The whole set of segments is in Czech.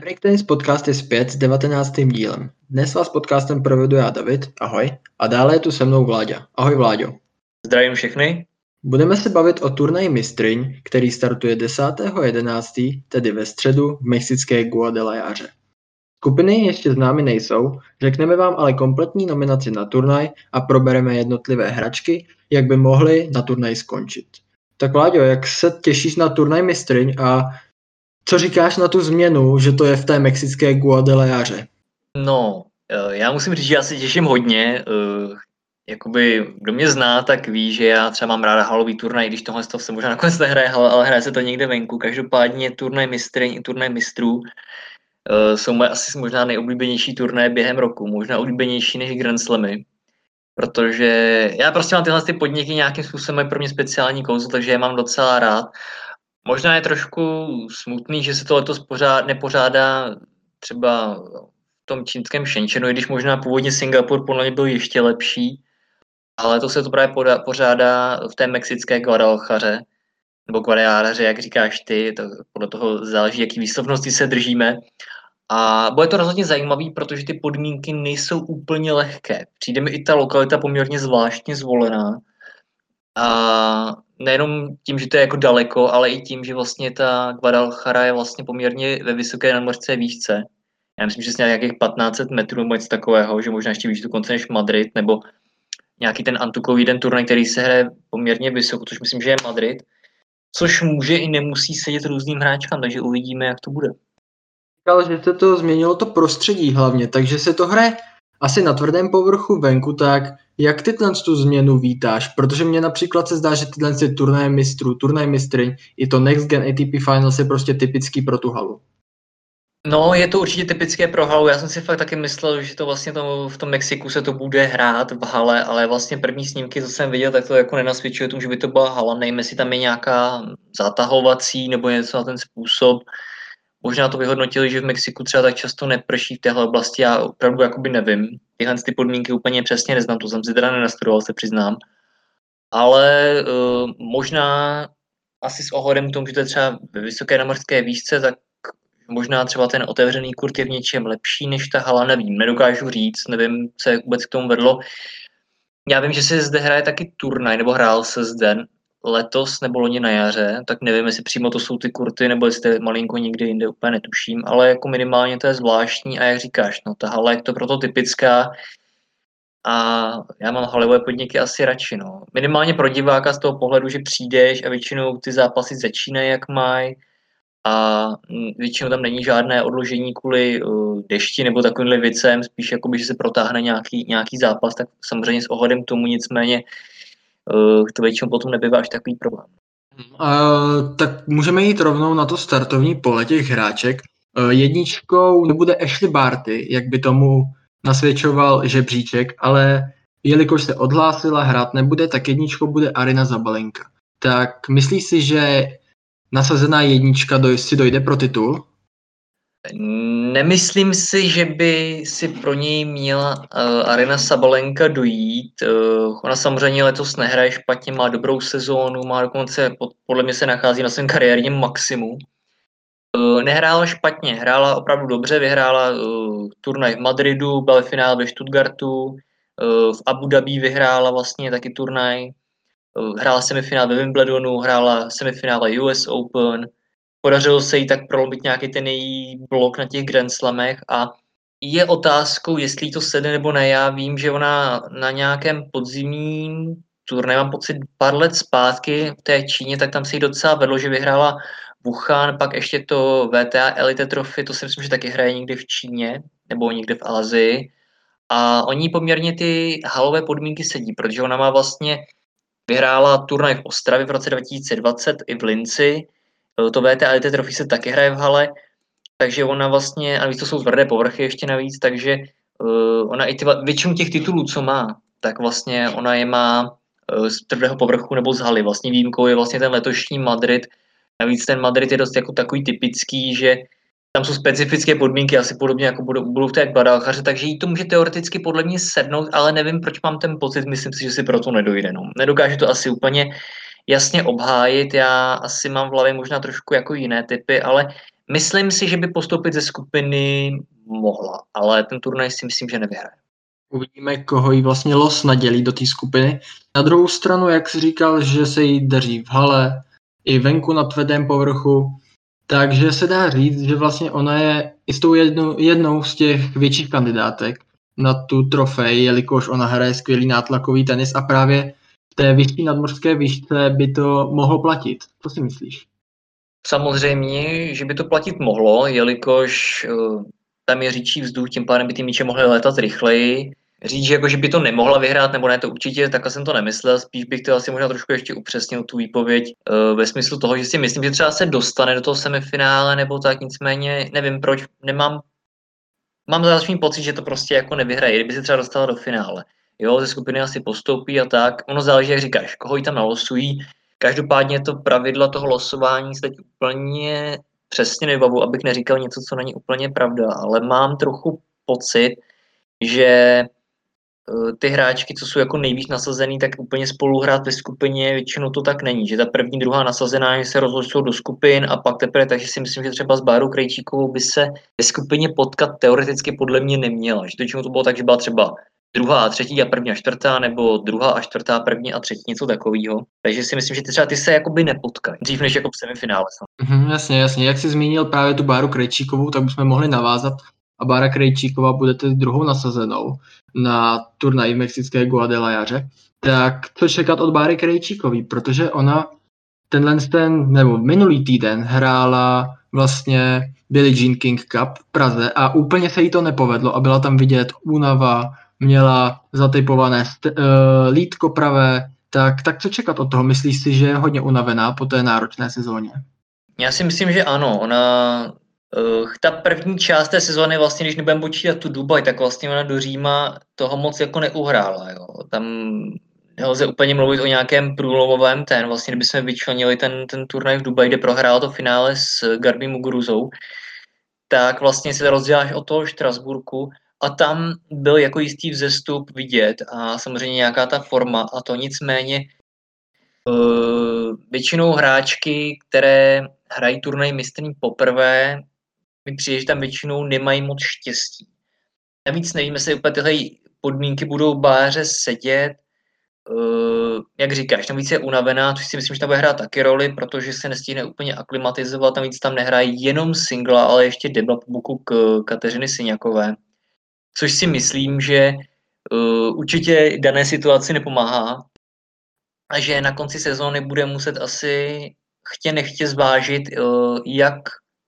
Break Tennis Podcast je zpět s 19. dílem. Dnes vás podcastem provedu já David, ahoj, a dále je tu se mnou Vláďa. Ahoj Vláďo. Zdravím všechny. Budeme se bavit o turnaji Mistryň, který startuje 10.11., tedy ve středu v mexické Guadalajáře. Skupiny ještě známy nejsou, řekneme vám ale kompletní nominaci na turnaj a probereme jednotlivé hračky, jak by mohly na turnaj skončit. Tak Vláďo, jak se těšíš na turnaj Mistryň a co říkáš na tu změnu, že to je v té mexické Guadalajáře? No, eh, já musím říct, že já se těším hodně. Eh, jakoby, kdo mě zná, tak ví, že já třeba mám ráda halový turnaj, když tohle se možná nakonec nehraje, ale hraje se to někde venku. Každopádně turnaj mistry, turnaj mistrů eh, jsou moje asi možná nejoblíbenější turnaje během roku, možná oblíbenější než Grand Slamy. Protože já prostě mám tyhle ty podniky nějakým způsobem pro mě speciální kouzlo, takže je mám docela rád. Možná je trošku smutný, že se to letos pořád nepořádá třeba v tom čínském Shenzhenu, i když možná původně Singapur podle mě byl ještě lepší, ale to se to právě pořádá v té mexické Guadalajare, nebo Guadalajare, jak říkáš ty, to podle toho záleží, jaký výslovnosti se držíme. A bude to rozhodně zajímavý, protože ty podmínky nejsou úplně lehké. Přijde mi i ta lokalita poměrně zvláštně zvolená. A nejenom tím, že to je jako daleko, ale i tím, že vlastně ta Guadalajara je vlastně poměrně ve vysoké nadmořské výšce. Já myslím, že je nějakých 1500 metrů nebo něco takového, že možná ještě víš dokonce než Madrid, nebo nějaký ten antukový den turnaj, který se hraje poměrně vysoko, což myslím, že je Madrid, což může i nemusí sedět různým hráčkám, takže uvidíme, jak to bude. Ale že se to změnilo to prostředí hlavně, takže se to hraje asi na tvrdém povrchu venku, tak jak ty tu změnu vítáš? Protože mně například se zdá, že tyhle ty turnaje mistrů, turnaj mistry, i to Next Gen ATP Finals je prostě typický pro tu halu. No, je to určitě typické pro halu. Já jsem si fakt taky myslel, že to vlastně to, v tom Mexiku se to bude hrát v hale, ale vlastně první snímky, co jsem viděl, tak to jako nenasvědčuje tomu, že by to byla hala. Nejme si tam je nějaká zatahovací nebo něco na ten způsob. Možná to vyhodnotili, že v Mexiku třeba tak často neprší v téhle oblasti, já opravdu jakoby nevím. Tyhle ty podmínky úplně přesně neznám, to jsem si teda nenastudoval, se přiznám. Ale uh, možná asi s ohledem k tomu, že to je třeba ve vysoké namorské výšce, tak možná třeba ten otevřený kurt je v něčem lepší než ta hala, nevím, nedokážu říct, nevím, co je vůbec k tomu vedlo. Já vím, že se zde hraje taky turnaj, nebo hrál se zde letos nebo loni na jaře, tak nevím, jestli přímo to jsou ty kurty, nebo jestli to je malinko někde jinde, úplně netuším, ale jako minimálně to je zvláštní a jak říkáš, no ta hala je to proto typická a já mám halové podniky asi radši, no. Minimálně pro diváka z toho pohledu, že přijdeš a většinou ty zápasy začínají, jak mají, a většinou tam není žádné odložení kvůli uh, dešti nebo takovýmhle věcem, spíš jakoby, že se protáhne nějaký, nějaký zápas, tak samozřejmě s ohledem tomu nicméně to většinou potom nebývá až takový problém. Uh, tak můžeme jít rovnou na to startovní pole těch hráček. Uh, jedničkou nebude Ashley Barty, jak by tomu nasvědčoval žebříček, ale jelikož se odhlásila, hrát nebude, tak jedničkou bude Arina Zabalenka. Tak myslíš si, že nasazená jednička doj- si dojde pro titul? Nemyslím si, že by si pro něj měla uh, Arena Sabalenka dojít. Uh, ona samozřejmě letos nehraje špatně, má dobrou sezónu, má dokonce, pod, podle mě se nachází na svém kariérním maximu. Uh, nehrála špatně, hrála opravdu dobře, vyhrála uh, turnaj v Madridu, byl finál ve Stuttgartu, uh, v Abu Dhabi vyhrála vlastně taky turnaj, uh, hrála semifinál ve Wimbledonu, hrála semifinále US Open, podařilo se jí tak prolomit nějaký ten její blok na těch Grand Slamech a je otázkou, jestli to sedne nebo ne. Já vím, že ona na nějakém podzimním turné, mám pocit pár let zpátky v té Číně, tak tam se jí docela vedlo, že vyhrála Wuhan, pak ještě to VTA Elite Trophy, to si myslím, že taky hraje někde v Číně nebo někde v Asii. A oni poměrně ty halové podmínky sedí, protože ona má vlastně vyhrála turnaj v Ostravě v roce 2020 i v Linci, to VTA Elite Trophy se taky hraje v hale, takže ona vlastně, a víc to jsou tvrdé povrchy ještě navíc, takže uh, ona i ty, většinu těch titulů, co má, tak vlastně ona je má uh, z tvrdého povrchu nebo z haly. Vlastně výjimkou je vlastně ten letošní Madrid. Navíc ten Madrid je dost jako takový typický, že tam jsou specifické podmínky, asi podobně jako budou, budou v té Guadalajare, takže jí to může teoreticky podle mě sednout, ale nevím, proč mám ten pocit, myslím si, že si proto nedojde. No. Nedokáže to asi úplně jasně obhájit. Já asi mám v hlavě možná trošku jako jiné typy, ale myslím si, že by postoupit ze skupiny mohla, ale ten turnaj si myslím, že nevyhraje. Uvidíme, koho jí vlastně los nadělí do té skupiny. Na druhou stranu, jak jsi říkal, že se jí daří v hale, i venku na tvrdém povrchu, takže se dá říct, že vlastně ona je i s tou jednou, jednou z těch větších kandidátek na tu trofej, jelikož ona hraje skvělý nátlakový tenis a právě té vyšší nadmořské výšce by to mohlo platit. Co si myslíš? Samozřejmě, že by to platit mohlo, jelikož uh, tam je říčí vzduch, tím pádem by ty míče mohly letat rychleji. Říct, že, jako, že by to nemohla vyhrát, nebo ne, to určitě, tak jsem to nemyslel. Spíš bych to asi možná trošku ještě upřesnil tu výpověď uh, ve smyslu toho, že si myslím, že třeba se dostane do toho semifinále, nebo tak, nicméně nevím proč, nemám mám zároveň pocit, že to prostě jako nevyhraje, kdyby se třeba dostala do finále. Jo, ze skupiny asi postoupí a tak. Ono záleží, jak říkáš, koho jí tam nalosují. Každopádně to pravidla toho losování se teď úplně přesně nebavu, abych neříkal něco, co není úplně pravda, ale mám trochu pocit, že Eh, ty hráčky, co jsou jako nejvíc nasazený, tak úplně spolu hrát ve skupině většinou to tak není, že ta první, druhá nasazená, se rozložou do skupin a pak teprve, takže si myslím, že třeba s Bárou Krejčíkovou by se ve skupině potkat teoreticky podle mě neměla, že to to bylo tak, že byla třeba druhá a třetí a první a čtvrtá, nebo druhá a čtvrtá, první a třetí, něco takového. Takže si myslím, že ty třeba ty se jakoby nepotkají, dřív než jako v semifinále. Mm, jasně, jasně. Jak jsi zmínil právě tu Báru Krejčíkovou, tak bychom mohli navázat a Bára Krejčíková bude tedy druhou nasazenou na turnaji v mexické Guadalajaře, tak co čekat od Báry Krejčíkový, protože ona tenhle ten, nebo minulý týden hrála vlastně Billie Jean King Cup v Praze a úplně se jí to nepovedlo a byla tam vidět únava, měla zatypované st- uh, lítko pravé, tak, tak co čekat od toho? Myslíš si, že je hodně unavená po té náročné sezóně? Já si myslím, že ano. Ona Uh, ta první část té sezóny, vlastně, když nebudeme počítat tu Dubaj, tak vlastně ona do Říma toho moc jako neuhrála. Jo. Tam nelze úplně mluvit o nějakém průlomovém ten, vlastně kdybychom vyčlenili ten, ten turnaj v Dubaji, kde prohrála to finále s Garbi Muguruzou, tak vlastně se rozděláš o toho Štrasburku a tam byl jako jistý vzestup vidět a samozřejmě nějaká ta forma a to nicméně uh, většinou hráčky, které hrají turnaj mistrní poprvé, mi přijde, že tam většinou nemají moc štěstí. Navíc nevíme, jestli úplně tyhle podmínky budou báře sedět, Uh, jak říkáš, navíc je unavená, což si myslím, že tam bude hrát taky roli, protože se nestihne úplně aklimatizovat, navíc tam nehraje jenom singla, ale ještě debla po boku k Kateřiny Syňakové, což si myslím, že uh, určitě dané situaci nepomáhá a že na konci sezóny bude muset asi chtě nechtě zvážit, uh, jak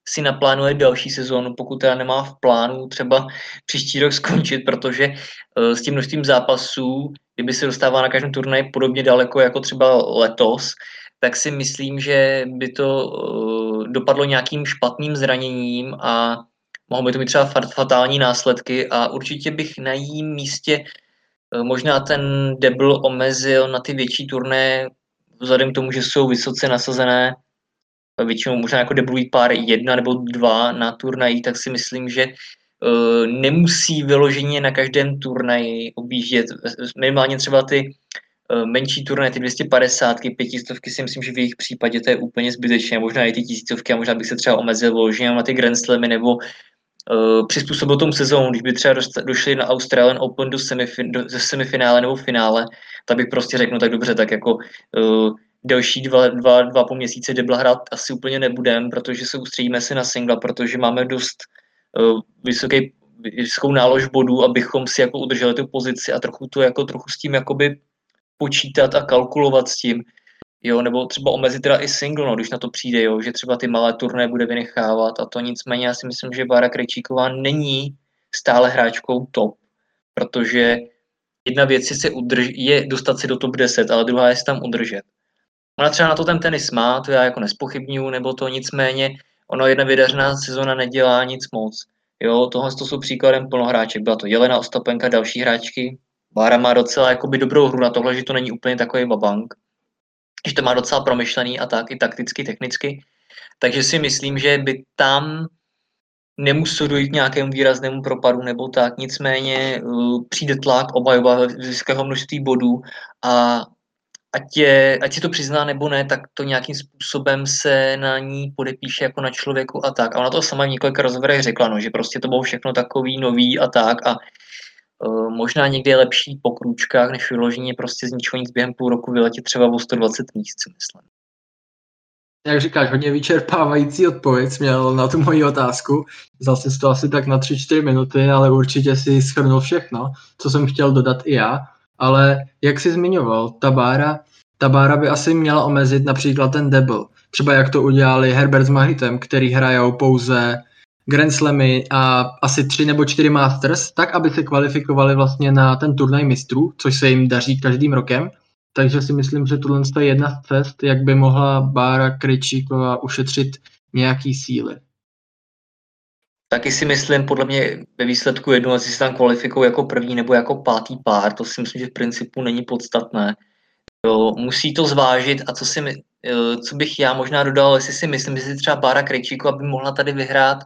si naplánuje další sezónu, pokud teda nemá v plánu třeba příští rok skončit, protože uh, s tím množstvím zápasů, kdyby se dostává na každém turnaji podobně daleko jako třeba letos, tak si myslím, že by to uh, dopadlo nějakým špatným zraněním a mohlo by to mít třeba fatální následky a určitě bych na jím místě uh, možná ten debl omezil na ty větší turné, vzhledem k tomu, že jsou vysoce nasazené většinou možná jako deblují pár jedna nebo dva na turnaji, tak si myslím, že uh, nemusí vyloženě na každém turnaji objíždět. Minimálně třeba ty uh, menší turnaje, ty 250, pětistovky si myslím, že v jejich případě to je úplně zbytečné. Možná i ty tisícovky a možná bych se třeba omezil vyloženě na ty Grand Slamy nebo přizpůsobil tomu sezónu, když by třeba došli na Australian Open do, semifin, do semifinále nebo finále, tak bych prostě řekl, no tak dobře, tak jako uh, delší dva, dva, dva po měsíce debla hrát asi úplně nebudem, protože se ustříme si na singla, protože máme dost uh, vysoký, vysokou nálož bodů, abychom si jako udrželi tu pozici a trochu to jako trochu s tím jakoby počítat a kalkulovat s tím, jo, nebo třeba omezit teda i single, no, když na to přijde, jo, že třeba ty malé turné bude vynechávat a to nicméně já si myslím, že Bára Krejčíková není stále hráčkou top, protože jedna věc je, se udrž, je dostat si do top 10, ale druhá je si tam udržet. Ona třeba na to ten tenis má, to já jako nespochybnuju, nebo to nicméně, ono jedna vydařená sezona nedělá nic moc. Jo, tohle to jsou příkladem plno hráček. Byla to Jelena Ostapenka, další hráčky. Bára má docela jakoby dobrou hru na tohle, že to není úplně takový babank. Že to má docela promyšlený a tak, i takticky, technicky. Takže si myslím, že by tam nemusí dojít nějakému výraznému propadu nebo tak. Nicméně uh, přijde tlak obhajoba vysokého množství bodů a ať, je, ať si to přizná nebo ne, tak to nějakým způsobem se na ní podepíše jako na člověku a tak. A ona to sama v několika rozhovorech řekla, no, že prostě to bylo všechno takový nový a tak a možná někdy je lepší po krůčkách, než vyloženě prostě z ničeho nic během půl roku vyletět třeba o 120 míst, si myslím. Jak říkáš, hodně vyčerpávající odpověď měl na tu moji otázku. Zase to asi tak na 3-4 minuty, ale určitě si schrnul všechno, co jsem chtěl dodat i já ale jak jsi zmiňoval, ta bára, ta bára by asi měla omezit například ten double. Třeba jak to udělali Herbert s Mahitem, který hrajou pouze Grand Slamy a asi tři nebo čtyři Masters, tak aby se kvalifikovali vlastně na ten turnaj mistrů, což se jim daří každým rokem. Takže si myslím, že tohle je jedna z cest, jak by mohla Bára Krejčíková ušetřit nějaký síly. Taky si myslím, podle mě ve výsledku jednu, jestli se tam kvalifikují jako první nebo jako pátý pár, to si myslím, že v principu není podstatné. Jo, musí to zvážit a co, si, eh, co bych já možná dodal, jestli si myslím, že si třeba Bára Krejčíku, aby mohla tady vyhrát,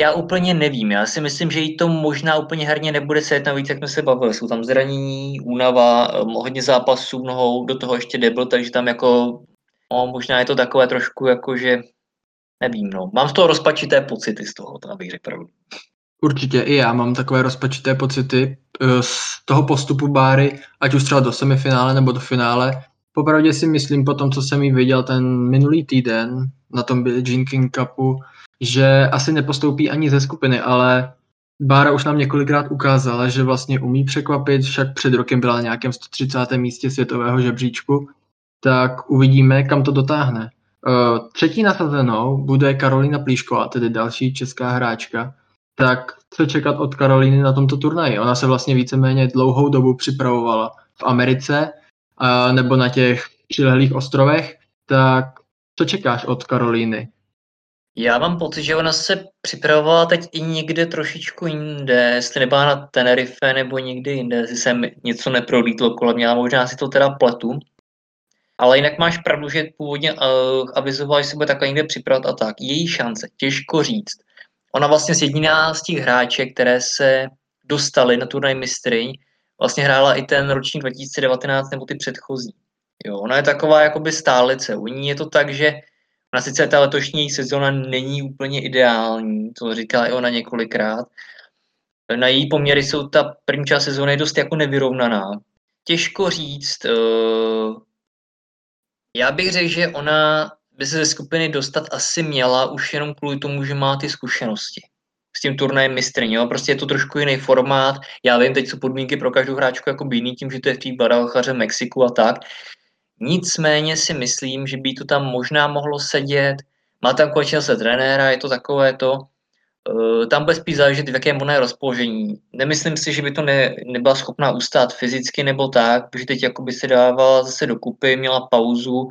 já úplně nevím. Já si myslím, že jí to možná úplně herně nebude se navíc, jak jsme se bavili. Jsou tam zranění, únava, eh, hodně zápasů nohou, do toho ještě debl, takže tam jako no, možná je to takové trošku jako, že nevím, no. Mám z toho rozpačité pocity z toho, to abych řekl pravdu. Určitě i já mám takové rozpačité pocity eh, z toho postupu Báry, ať už třeba do semifinále nebo do finále. Popravdě si myslím po tom, co jsem jí viděl ten minulý týden na tom Billie King Cupu, že asi nepostoupí ani ze skupiny, ale Bára už nám několikrát ukázala, že vlastně umí překvapit, však před rokem byla na nějakém 130. místě světového žebříčku, tak uvidíme, kam to dotáhne. Uh, třetí nasazenou bude Karolina Plíšková, tedy další česká hráčka. Tak co čekat od Karolíny na tomto turnaji? Ona se vlastně víceméně dlouhou dobu připravovala v Americe uh, nebo na těch přilehlých ostrovech. Tak co čekáš od Karolíny? Já mám pocit, že ona se připravovala teď i někde trošičku jinde, jestli nebyla na Tenerife nebo někde jinde, jestli jsem něco neprolítlo kolem mě, možná si to teda pletu. Ale jinak máš pravdu, že původně uh, avizoval, že se bude takhle někde připravit a tak. Její šance, těžko říct. Ona vlastně z jediná z těch hráček, které se dostali na turnaj mistry, vlastně hrála i ten ročník 2019 nebo ty předchozí. Jo, ona je taková jakoby stálice. U ní je to tak, že ona sice ta letošní sezóna není úplně ideální, to říkala i ona několikrát. Na její poměry jsou ta první část sezóny dost jako nevyrovnaná. Těžko říct, uh, já bych řekl, že ona by se ze skupiny dostat asi měla už jenom kvůli tomu, že má ty zkušenosti s tím turnajem mistryň. Jo? Prostě je to trošku jiný formát. Já vím, teď jsou podmínky pro každou hráčku jako jiný, tím, že to je v té Mexiku a tak. Nicméně si myslím, že by to tam možná mohlo sedět. Má tam konečně se trenéra, je to takové to. Uh, tam bude spíš záležet, v jakém ono je rozpoložení. Nemyslím si, že by to ne, nebyla schopná ustát fyzicky nebo tak, protože teď jako by se dávala zase dokupy, měla pauzu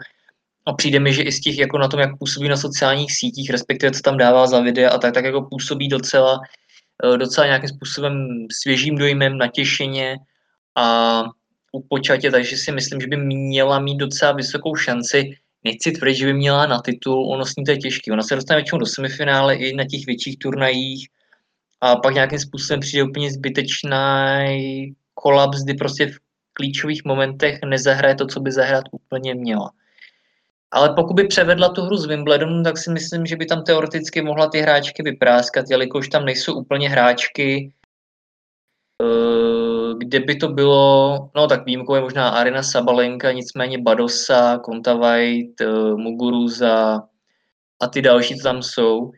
a přijde mi, že i z těch, jako na tom, jak působí na sociálních sítích, respektive co tam dává za videa a tak, tak jako působí docela, uh, docela nějakým způsobem svěžím dojmem, natěšeně a u počatě, takže si myslím, že by měla mít docela vysokou šanci nechci tvrdit, že by měla na titul, ono s ní to je těžké. Ona se dostane většinou do semifinále i na těch větších turnajích a pak nějakým způsobem přijde úplně zbytečný kolaps, kdy prostě v klíčových momentech nezahraje to, co by zahrát úplně měla. Ale pokud by převedla tu hru z Wimbledonu, tak si myslím, že by tam teoreticky mohla ty hráčky vypráskat, jelikož tam nejsou úplně hráčky, kde by to bylo, no tak výjimkou je možná Arina Sabalenka, nicméně Badosa, Kontavajt, eh, Muguruza a ty další, co tam jsou,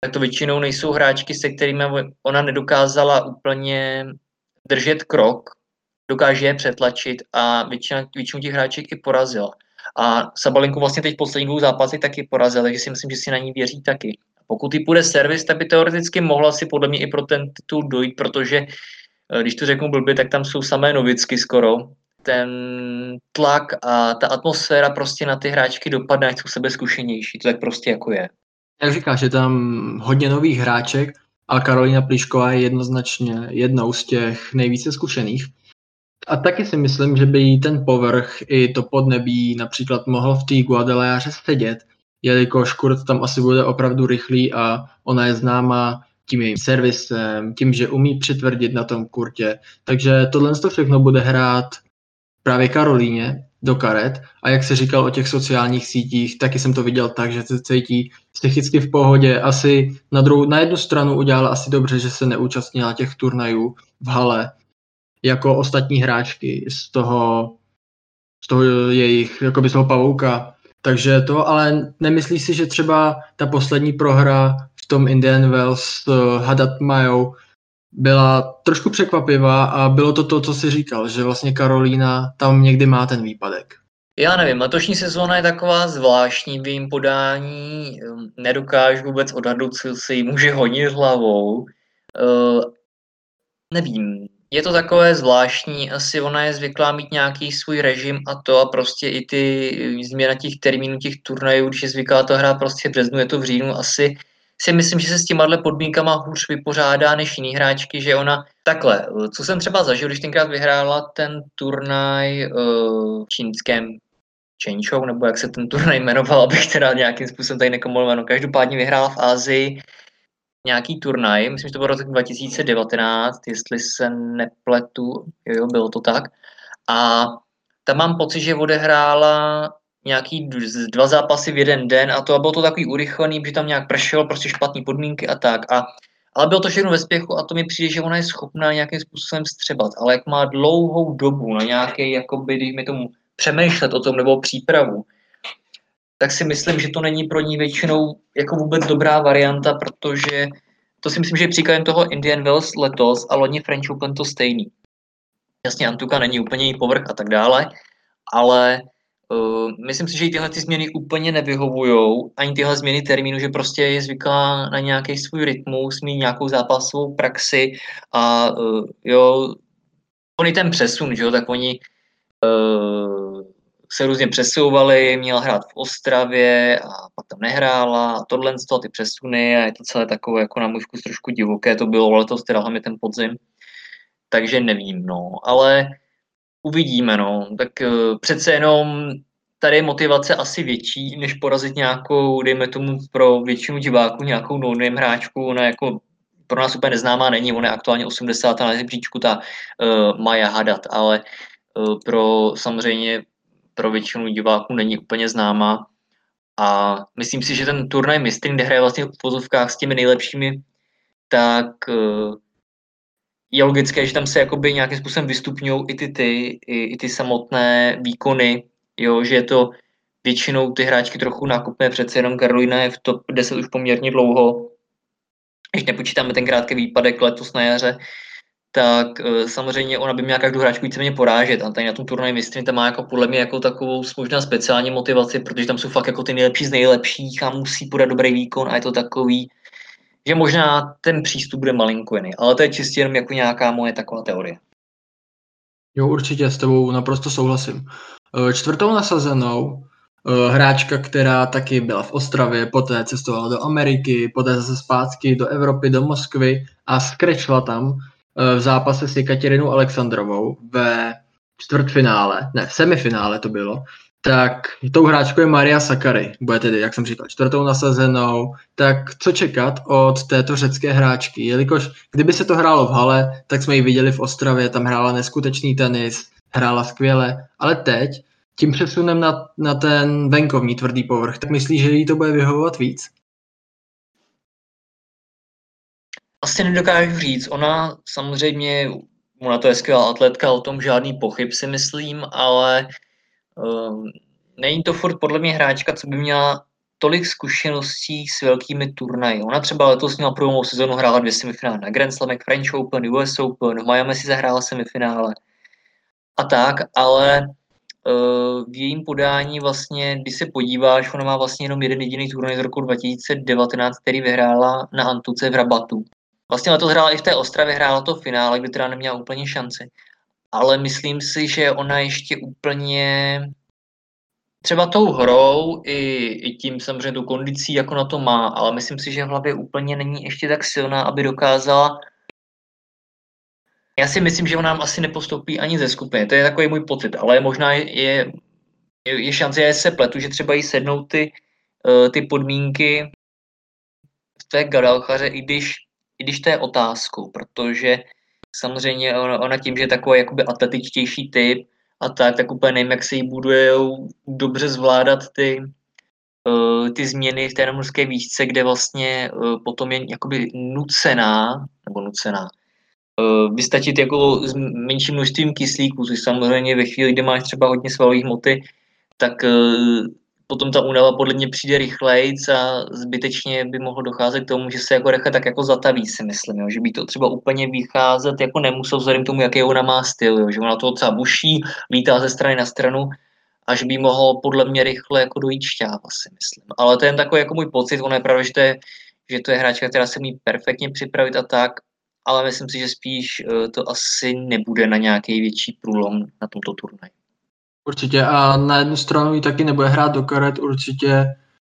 tak to většinou nejsou hráčky, se kterými ona nedokázala úplně držet krok, dokáže je přetlačit a většina, většinu těch hráček i porazila. A Sabalenku vlastně teď poslední dvou zápasech taky porazil, takže si myslím, že si na ní věří taky. Pokud jí půjde servis, tak by teoreticky mohla si podle mě i pro ten titul dojít, protože Eh, když to řeknu blbě, tak tam jsou samé novicky skoro. Ten tlak a ta atmosféra prostě na ty hráčky dopadne, ať jsou sebe zkušenější. To tak prostě jako je. Jak říkáš, je tam hodně nových hráček, a Karolina Plíšková je jednoznačně jednou z těch nejvíce zkušených. A taky si myslím, že by ten povrch i to podnebí například mohl v té Guadalajáře sedět, jelikož Kurt tam asi bude opravdu rychlý a ona je známa tím jejím servisem, tím, že umí přitvrdit na tom kurtě. Takže tohle to všechno bude hrát právě Karolíně do karet a jak se říkal o těch sociálních sítích, taky jsem to viděl tak, že se cítí psychicky v pohodě. Asi na, druhou, na jednu stranu udělala asi dobře, že se neúčastnila těch turnajů v hale jako ostatní hráčky z toho, z toho jejich, jakoby z toho pavouka. Takže to, ale nemyslí si, že třeba ta poslední prohra tom Indian Wells s uh, Hadat Majou byla trošku překvapivá a bylo to to, co si říkal, že vlastně Karolína tam někdy má ten výpadek. Já nevím, letošní sezóna je taková zvláštní v jejím podání, ehm, nedokážu vůbec odhadnout, co si jí může honit hlavou. Uh, nevím, je to takové zvláštní, asi ona je zvyklá mít nějaký svůj režim a to a prostě i ty změna těch termínů, těch turnajů, když je zvyklá to hrát prostě v březnu, je to v říjnu, asi si myslím, že se s těma podmínkama hůř vypořádá než jiný hráčky, že ona takhle, co jsem třeba zažil, když tenkrát vyhrála ten turnaj uh, čínském Chengshou, nebo jak se ten turnaj jmenoval, abych teda nějakým způsobem tady nekomuloval. No, každopádně vyhrála v Ázii nějaký turnaj, myslím, že to bylo rok 2019, jestli se nepletu, jo, jo, bylo to tak. A tam mám pocit, že odehrála nějaký dva zápasy v jeden den a to a bylo to takový urychlený, že tam nějak pršelo, prostě špatné podmínky a tak. A, ale bylo to všechno ve spěchu a to mi přijde, že ona je schopná nějakým způsobem střebat, ale jak má dlouhou dobu na nějaký, jakoby, když mi tomu přemýšlet o tom nebo přípravu, tak si myslím, že to není pro ní většinou jako vůbec dobrá varianta, protože to si myslím, že je příkladem toho Indian Wells letos a loni French Open to stejný. Jasně, Antuka není úplně její povrch a tak dále, ale uh, myslím si, že jí tyhle ty změny úplně nevyhovují, ani tyhle změny termínu, že prostě je zvyklá na nějaký svůj rytmus, mít nějakou zápasovou praxi a uh, jo, oni ten přesun, že jo, tak oni uh, se různě přesouvali, měla hrát v Ostravě a pak tam nehrála a tohle ty přesuny a je to celé takové jako na můj vkus trošku divoké, to bylo letos teda hlavně ten podzim, takže nevím, no, ale uvidíme, no, tak uh, přece jenom tady je motivace asi větší, než porazit nějakou, dejme tomu pro většinu diváků, nějakou no hráčku, ona jako pro nás úplně neznámá není, ona je aktuálně 80. na žebříčku, ta uh, Maja Hadat, ale uh, pro samozřejmě pro většinu diváků není úplně známá. A myslím si, že ten turnaj mistry, kde hraje vlastně v pozovkách s těmi nejlepšími, tak eh, je logické, že tam se jakoby nějakým způsobem vystupňují i ty, ty, i, i ty samotné výkony, jo, že je to většinou ty hráčky trochu nákupné, přece jenom Karolina je v top 10 už poměrně dlouho, když nepočítáme ten krátký výpadek letos na jaře, tak uh, samozřejmě ona by měla každou hráčku víceméně porážet. A tady na tom turnaji mistry tam má jako podle mě jako takovou možná speciální motivaci, protože tam jsou fakt jako ty nejlepší z nejlepších a musí podat dobrý výkon a je to takový, že možná ten přístup bude malinko jiný. Ale to je čistě jenom jako nějaká moje taková teorie. Jo, určitě s tebou naprosto souhlasím. Eh, čtvrtou nasazenou eh, hráčka, která taky byla v Ostravě, poté cestovala do Ameriky, poté zase zpátky do Evropy, do Moskvy a skrečla tam Eh, v zápase s Jekaterinou Alexandrovou ve čtvrtfinále, ne, v semifinále to bylo, tak tou hráčkou je Maria Sakary, bude tedy, jak jsem říkal, čtvrtou nasazenou, tak co čekat od této řecké hráčky, jelikož kdyby se to hrálo v hale, tak jsme ji viděli v Ostravě, tam hrála neskutečný tenis, hrála skvěle, ale teď tím přesunem na, na ten venkovní tvrdý povrch, tak myslíš, že jí to bude vyhovovat víc? Asi nedokážu říct. Ona samozřejmě, ona to je skvělá atletka, o tom žádný pochyb si myslím, ale um, není to furt podle mě hráčka, co by měla tolik zkušeností s velkými turnaji. Ona třeba letos měla prvou sezónu hrála dvě semifinále na Grand Slam, French Open, US Open, v Miami si zahrála semifinále a tak, ale uh, v jejím podání vlastně, když se podíváš, ona má vlastně jenom jeden jediný turnaj z roku 2019, který vyhrála na Antuce v Rabatu. Vlastně letos hrála i v té Ostravě, hrála to v finále, kdy teda neměla úplně šanci. Ale myslím si, že ona ještě úplně třeba tou hrou i, i tím samozřejmě tu kondicí, jako na to má, ale myslím si, že v hlavě úplně není ještě tak silná, aby dokázala já si myslím, že ona nám asi nepostoupí ani ze skupiny. To je takový můj pocit, ale možná je, je, je šance, že se pletu, že třeba jí sednou ty, uh, ty podmínky v té Gadalchaře, i když i když to je otázkou, protože samozřejmě ona, tím, že je takový jakoby atletičtější typ a tak, tak úplně nevím, jak se jí buduje dobře zvládat ty, uh, ty změny v té namorské výšce, kde vlastně uh, potom je jakoby nucená, nebo nucená, uh, vystačit jako s menším množstvím kyslíku, což samozřejmě ve chvíli, kdy máš třeba hodně svalových hmoty, tak potom ta únava podle mě přijde rychleji a zbytečně by mohlo docházet k tomu, že se jako recha tak jako zataví, si myslím, jo? že by to třeba úplně vycházet jako nemusel vzhledem k tomu, jaký ona má styl, jo? že ona to třeba buší, lítá ze strany na stranu, až by mohlo podle mě rychle jako dojít šťáva, si myslím. Ale to je takový jako můj pocit, ono je pravda, že to je, že to je hráčka, která se umí perfektně připravit a tak, ale myslím si, že spíš eh, to asi nebude na nějaký větší průlom na tomto turnaji. Určitě a na jednu stranu ji taky nebude hrát do karet určitě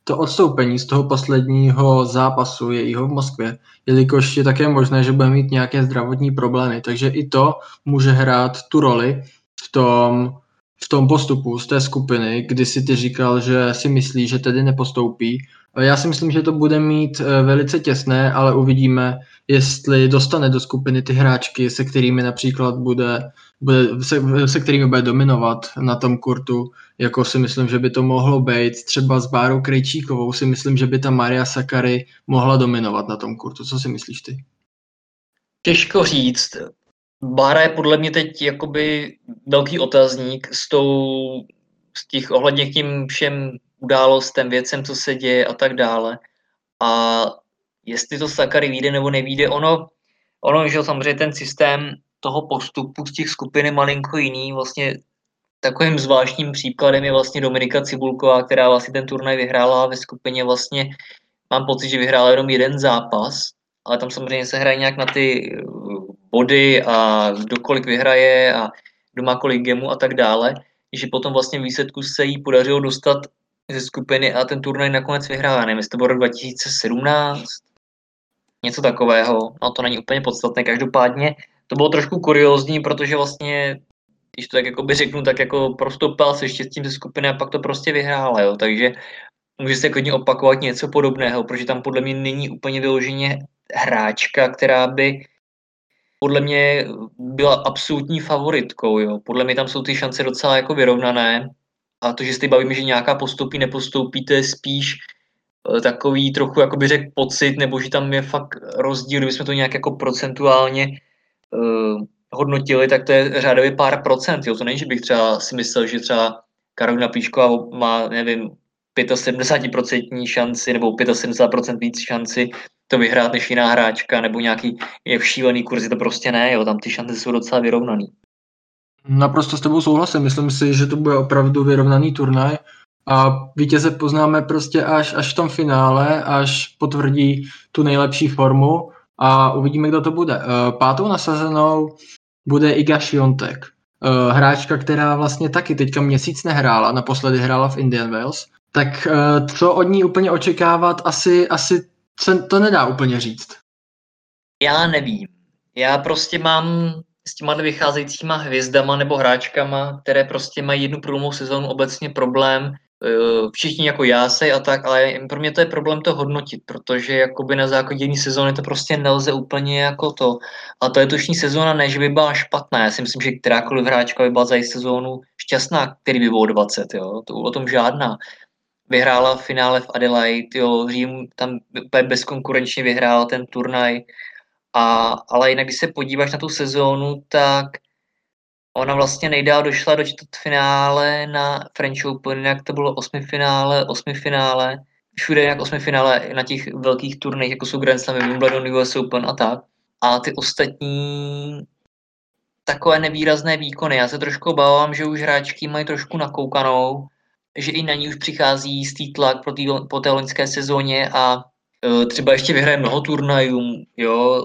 to odstoupení z toho posledního zápasu jejího v Moskvě, jelikož je také možné, že bude mít nějaké zdravotní problémy, takže i to může hrát tu roli v tom, v tom postupu z té skupiny, kdy si ty říkal, že si myslí, že tedy nepostoupí. Já si myslím, že to bude mít eh, velice těsné, ale uvidíme, jestli dostane do skupiny ty hráčky, se kterými například bude, bude se, se kterými bude dominovat na tom kurtu, jako si myslím, že by to mohlo být. Třeba s Bárou Krejčíkovou si myslím, že by ta Maria Sakary mohla dominovat na tom kurtu. Co si myslíš ty? Těžko říct. Bára je podle mě teď jakoby velký otazník s tou, z těch ohledně k tím všem událostem, věcem, co se děje a tak dále. A jestli to Sakary vyjde nebo nevíde, ono, ono, že samozřejmě ten systém toho postupu z těch skupin je malinko jiný, vlastně takovým zvláštním příkladem je vlastně Dominika Cibulková, která vlastně ten turnaj vyhrála ve skupině vlastně, mám pocit, že vyhrála jenom jeden zápas, ale tam samozřejmě se hraje nějak na ty uh, body a kdo kolik vyhraje a kdo má kolik gemů a tak dále, že potom vlastně výsledku se jí podařilo dostat ze skupiny a ten turnaj nakonec vyhrála. Nevím, jestli to bylo rok 2017, něco takového, no to není úplně podstatné, každopádně to bylo trošku kuriozní, protože vlastně, když to tak jako by řeknu, tak jako prostoupal se štěstím ze skupiny a pak to prostě vyhrála, jo, takže může se klidně opakovat něco podobného, protože tam podle mě není úplně vyloženě hráčka, která by podle mě byla absolutní favoritkou, jo. Podle mě tam jsou ty šance docela jako vyrovnané a to, že si bavíme, že nějaká postupí, nepostoupí, to je spíš Eh, takový trochu, jako by řekl, pocit, nebo že tam je fakt rozdíl, kdybychom to nějak jako procentuálně uh, hodnotili, tak to je řádově pár procent. Jo. To není, že bych třeba si myslel, že třeba Karolina Píšková má, nevím, 75% šanci nebo 75% víc šanci to vyhrát než jiná hráčka nebo nějaký je šílený kurzy, to prostě ne, jo, tam ty šance jsou docela vyrovnaný. Naprosto s tebou souhlasím, myslím si, že to bude opravdu vyrovnaný turnaj a vítěze poznáme prostě až, až v tom finále, až potvrdí tu nejlepší formu a uvidíme, kdo to bude. Eh, pátou nasazenou bude Iga Šiontek. Eh, hráčka, která vlastně taky teďka měsíc nehrála, naposledy hrála v Indian Wells. Tak eh, co od ní úplně očekávat, asi, asi se to nedá úplně říct. Já nevím. Já prostě mám s těma vycházejícíma hvězdama nebo hráčkama, které prostě mají jednu průlomovou sezónu obecně problém Eh, všichni jako já se a tak, ale pro mě to je problém to hodnotit, protože jakoby na základě jedné sezóny to prostě nelze úplně jako to. A to je toční sezóna, než by byla špatná. Já si myslím, že kterákoliv hráčka by byla za sezónu šťastná, který by bylo 20, jo. To o tom žádná. Vyhrála v finále v Adelaide, jo, Řím tam úplně bezkonkurenčně vyhrál ten turnaj. A, ale jinak, když se podíváš na tu sezónu, tak Ona vlastně nejdál došla do čtvrtfinále na French Open, jak to bylo osmi finále, osmi finále, všude jak osmi finále na těch velkých turnajích, jako jsou Grand Slam, Wimbledon, US Open a tak. A ty ostatní takové nevýrazné výkony. Já se trošku obávám, že už hráčky mají trošku nakoukanou, že i na ní už přichází jistý tlak pro tý, po té loňské sezóně a třeba ještě vyhraje mnoho turnajů, jo,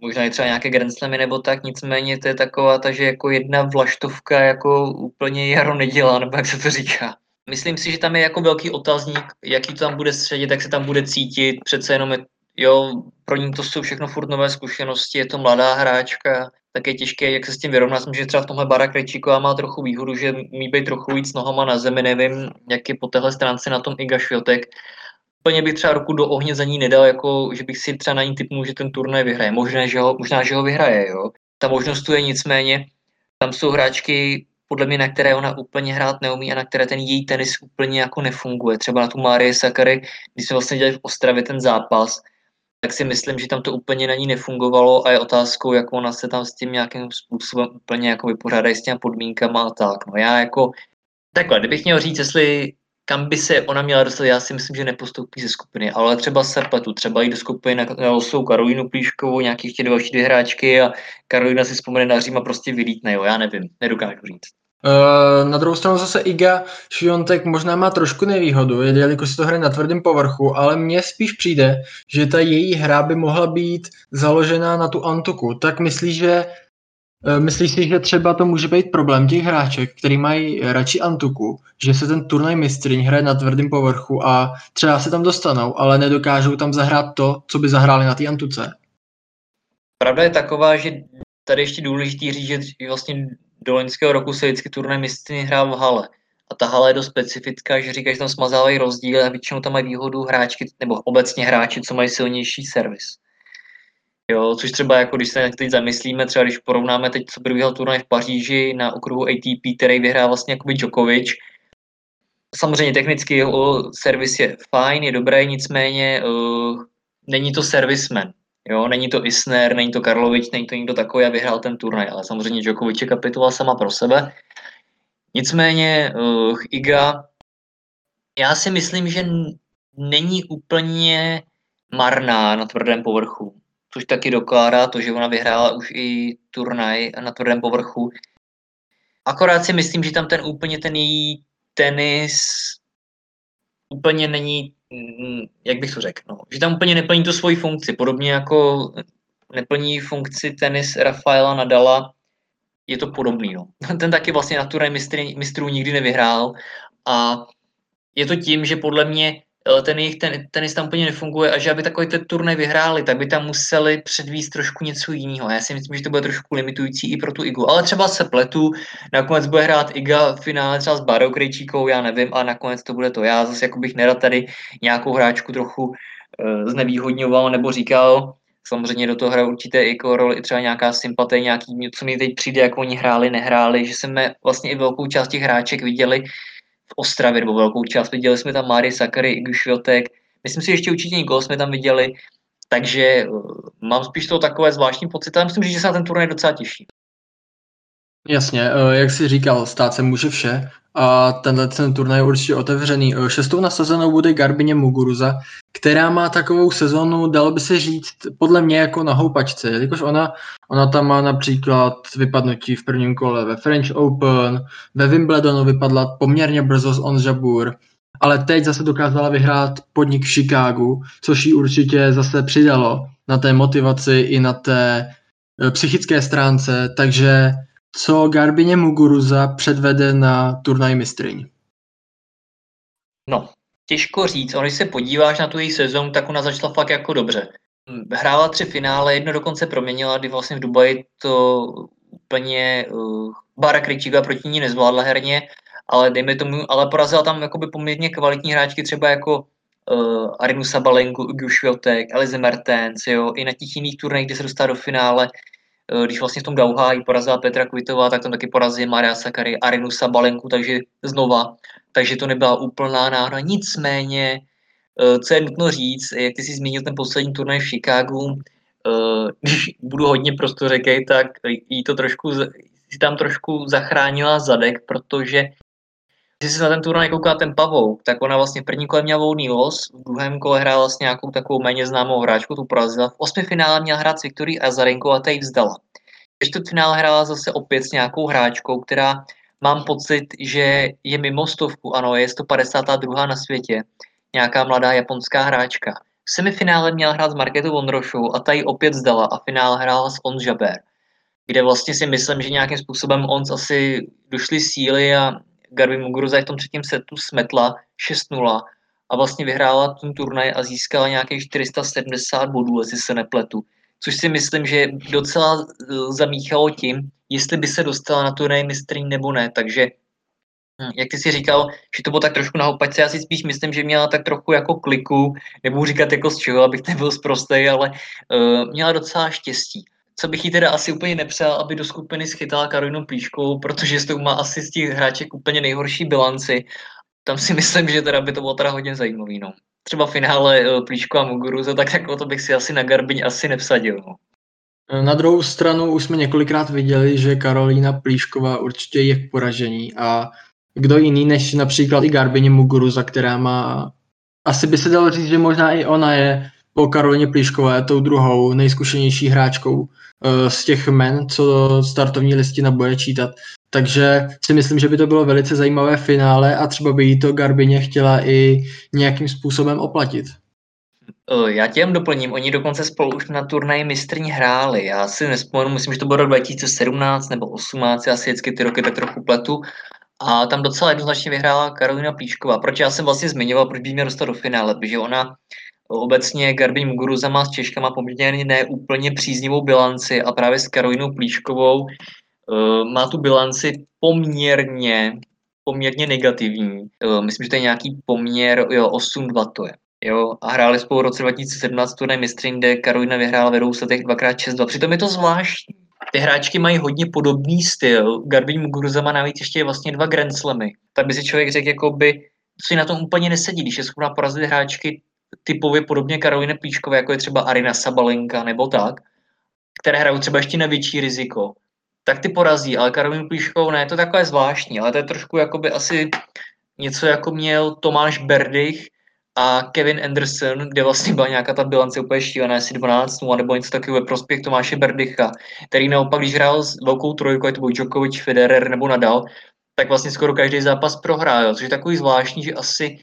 možná i třeba nějaké Grand Slamy nebo tak, nicméně to je taková ta, že jako jedna vlaštovka jako úplně jaro nedělá, nebo jak se to říká. Myslím si, že tam je jako velký otazník, jaký to tam bude středit, jak se tam bude cítit, přece jenom je, jo, pro ní to jsou všechno furt nové zkušenosti, je to mladá hráčka, tak je těžké, jak se s tím vyrovnat. Myslím, že třeba v tomhle Bara Krejčíková má trochu výhodu, že mí být trochu víc nohama na zemi, nevím, jak je po téhle stránce na tom Iga Šviotek, úplně bych třeba roku do ohně za ní nedal, jako že bych si třeba na ní typnul, že ten turnaj vyhraje. Možná, že ho, možná, že ho vyhraje, jo. Ta možnost tu je nicméně, tam jsou hráčky podle mě, na které ona úplně hrát neumí a na které ten její tenis úplně jako nefunguje. Třeba na tu Márie Sakary, když jsme vlastně dělali v Ostravě ten zápas, tak si myslím, že tam to úplně na ní nefungovalo a je otázkou, jak ona se tam s tím nějakým způsobem úplně jako vypořádají s těmi podmínkama a tak. No já jako, takhle, kdybych měl říct, jestli kam by se ona měla dostat, já si myslím, že nepostoupí ze skupiny, ale třeba se pletu, třeba jít do skupiny na, losou Karolínu Plíškovou, nějakých těch další dvě hráčky a Karolina si vzpomene na Řím a prostě vylítne, jo, já nevím, nedokážu říct. Uh, na druhou stranu zase Iga Šiontek možná má trošku nevýhodu, jelikož si to hraje na tvrdém povrchu, ale mně spíš přijde, že ta její hra by mohla být založená na tu Antuku. Tak myslíš, že myslíš si, že třeba to může být problém těch hráček, který mají radši Antuku, že se ten turnaj mistryň hraje na tvrdém povrchu a třeba se tam dostanou, ale nedokážou tam zahrát to, co by zahráli na té Antuce? Pravda je taková, že tady ještě důležitý říct, že vlastně do loňského roku se vždycky turnaj mistry hrál v hale. A ta hala je dost specifická, že říkají, že tam smazávají rozdíly a většinou tam mají výhodu hráčky, nebo obecně hráči, co mají silnější servis. Jo, což třeba jako když se teď zamyslíme, třeba když porovnáme teď, co probíhal turnaj v Paříži na okruhu ATP, který vyhrál vlastně jako Djokovic, Samozřejmě technicky jeho servis je fajn, je dobrý, nicméně uh, není to servisman. Jo, není to Isner, není to Karlovič, není to nikdo takový a vyhrál ten turnaj, ale samozřejmě Djokovic je kapitola sama pro sebe. Nicméně uh, Iga, já si myslím, že není úplně marná na tvrdém povrchu, což taky dokládá to, že ona vyhrála už i turnaj na tvrdém povrchu. Akorát si myslím, že tam ten úplně ten její tenis úplně není Mm, jak bych to řekl, no, že tam úplně neplní tu svoji funkci, podobně jako neplní funkci tenis Rafaela Nadala, je to podobný. No. Ten taky vlastně na turné mistrů nikdy nevyhrál a je to tím, že podle mě ten jejich ten, tenis tam úplně nefunguje a že aby takový ten turnaj vyhráli, tak by tam museli předvíst trošku něco jiného. Já si myslím, že to bude trošku limitující i pro tu Igu. Ale třeba se pletu, nakonec bude hrát Iga v finále třeba s Barou Krejčíkou, já nevím, a nakonec to bude to. Já zase jako bych nerad tady nějakou hráčku trochu uh, znevýhodňoval nebo říkal, samozřejmě do toho hraje určitě i jako roli i třeba nějaká sympatie, nějaký, co mi teď přijde, jak oni hráli, nehráli, že jsme vlastně i velkou část těch hráček viděli, v Ostravě, nebo velkou část. Viděli jsme tam Máry Sakary, Igu Šviotek. Myslím si, že ještě určitě někoho jsme tam viděli, takže uh, mám spíš to takové zvláštní pocit, ale říct, že se na ten turnaj docela těší. Jasně, eh, jak jsi říkal, stát se může vše a tenhle ten turnaj je určitě otevřený. Eh, šestou nasazenou bude Garbině Muguruza, která má takovou sezonu, dalo by se říct, podle mě jako na houpačce, jelikož ona, ona tam má například vypadnutí v prvním kole ve French Open, ve Wimbledonu vypadla poměrně brzo z On Jabur, ale teď zase dokázala vyhrát podnik v Chicagu, což jí určitě zase přidalo na té motivaci i na té eh, psychické stránce, takže co Garbině Muguruza předvede na turnaj mistryň? No, těžko říct. Když se podíváš na tu její sezonu, tak ona začala fakt jako dobře. Hrála tři finále, jedno dokonce proměnila, kdy vlastně v Dubaji to úplně uh, Bara Kričiga proti ní nezvládla herně, ale dejme tomu, ale porazila tam jakoby poměrně kvalitní hráčky, třeba jako uh, Arinu Sabalenku, Ugu Šviotek, Elize Mertens, jo, i na těch jiných turnajích, kde se dostala do finále, když vlastně v tom Dauhá porazila Petra Kvitová, tak tam taky porazí Maria Sakary, Arinu Sabalenku, takže znova. Takže to nebyla úplná náhoda. Nicméně, eh, co je nutno říct, jak ty jsi zmínil ten poslední turnaj v Chicagu, eh, když budu hodně řekej, tak jí to trošku, si tam trošku zachránila zadek, protože když se na ten turnaj kouká ten Pavouk, tak ona vlastně první kole měla volný los, v druhém kole hrála vlastně nějakou takovou méně známou hráčku, tu porazila. V osmi finále měla hrát s Viktorií Azarenko a ta ji vzdala. V finále hrála zase opět s nějakou hráčkou, která mám pocit, že je mimo stovku, ano, je 152. na světě, nějaká mladá japonská hráčka. V semifinále měla hrát s Marketou Vonrošou a ta ji opět zdala a finále hrála s On Jaber, kde vlastně si myslím, že nějakým způsobem on asi došly síly a Garbi Muguruza v tom třetím setu smetla 6-0 a vlastně vyhrála ten turnaj a získala nějakých 470 bodů, jestli se nepletu. Což si myslím, že docela eh, zamíchalo tím, jestli by se dostala na turnaj mistrín nebo ne. Takže hm, jak ty si říkal, že to bylo tak trošku na já si spíš myslím, že měla tak trochu jako kliku, nebudu říkat jako z čeho, abych nebyl zprostý, ale uh, měla docela štěstí. Co bych jí teda asi úplně nepřál, aby do skupiny schytala Karolinu Plíškou, protože s tou má asi z těch hráček úplně nejhorší bilanci. Tam si myslím, že teda by to bylo teda hodně zajímavý, no. Třeba finále uh, Plíško a Muguruza, tak jako to bych si asi na Garbiň asi nevsadil, no. Na druhou stranu už jsme několikrát viděli, že Karolína Plíšková určitě je k poražení a kdo jiný než například i Garbině Muguruza, která má, asi by se dalo říct, že možná i ona je po Karolině Plíškové tou druhou nejzkušenější hráčkou eh, z těch men, co startovní listina bude čítat. Takže si myslím, že by to bylo velice zajímavé finále a třeba by jí to Garbině chtěla i nějakým způsobem oplatit. Já tě jen doplním, oni dokonce spolu už na turnaji mistrní hráli. Já si nespomenu, myslím, že to bylo rok 2017 nebo 2018, já si vždycky ty roky tak trochu pletu. A tam docela jednoznačně vyhrála Karolina Plíšková. Proč já jsem vlastně zmiňoval, proč by mě dostat do finále, protože ona obecně Garbin Muguruza má s Češkama poměrně neúplně příznivou bilanci a právě s Karolinou Plíškovou uh, má tu bilanci poměrně poměrně negativní. Uh, myslím, že to je nějaký poměr, jo, 8-2 to je. Jo, a hráli spolu v roce 2017 turnaj mistrin, kde Karolina vyhrála ve dvou setech 2x6-2. Přitom je to zvláštní. Ty hráčky mají hodně podobný styl. Garbin Muguruza má navíc ještě vlastně dva Grand Slamy. Tak by si člověk řekl, jako by, si na tom úplně nesedí, když je schopná porazit hráčky typově podobně Karolina Plíškové, jako je třeba Arina Sabalenka nebo tak, které hrajou třeba ještě na větší riziko, tak ty porazí, ale Karolina Plíškovou ne, to je takové zvláštní, ale to je trošku jakoby asi něco jako měl Tomáš Berdych a Kevin Anderson, kde vlastně byla nějaká ta bilance úplně šílená, asi 12 0 nebo něco takového ve prospěch Tomáše Berdycha, který naopak, když hrál s velkou trojkou, to byl Djokovic, Federer nebo Nadal, tak vlastně skoro každý zápas prohrál, což je takový zvláštní, že asi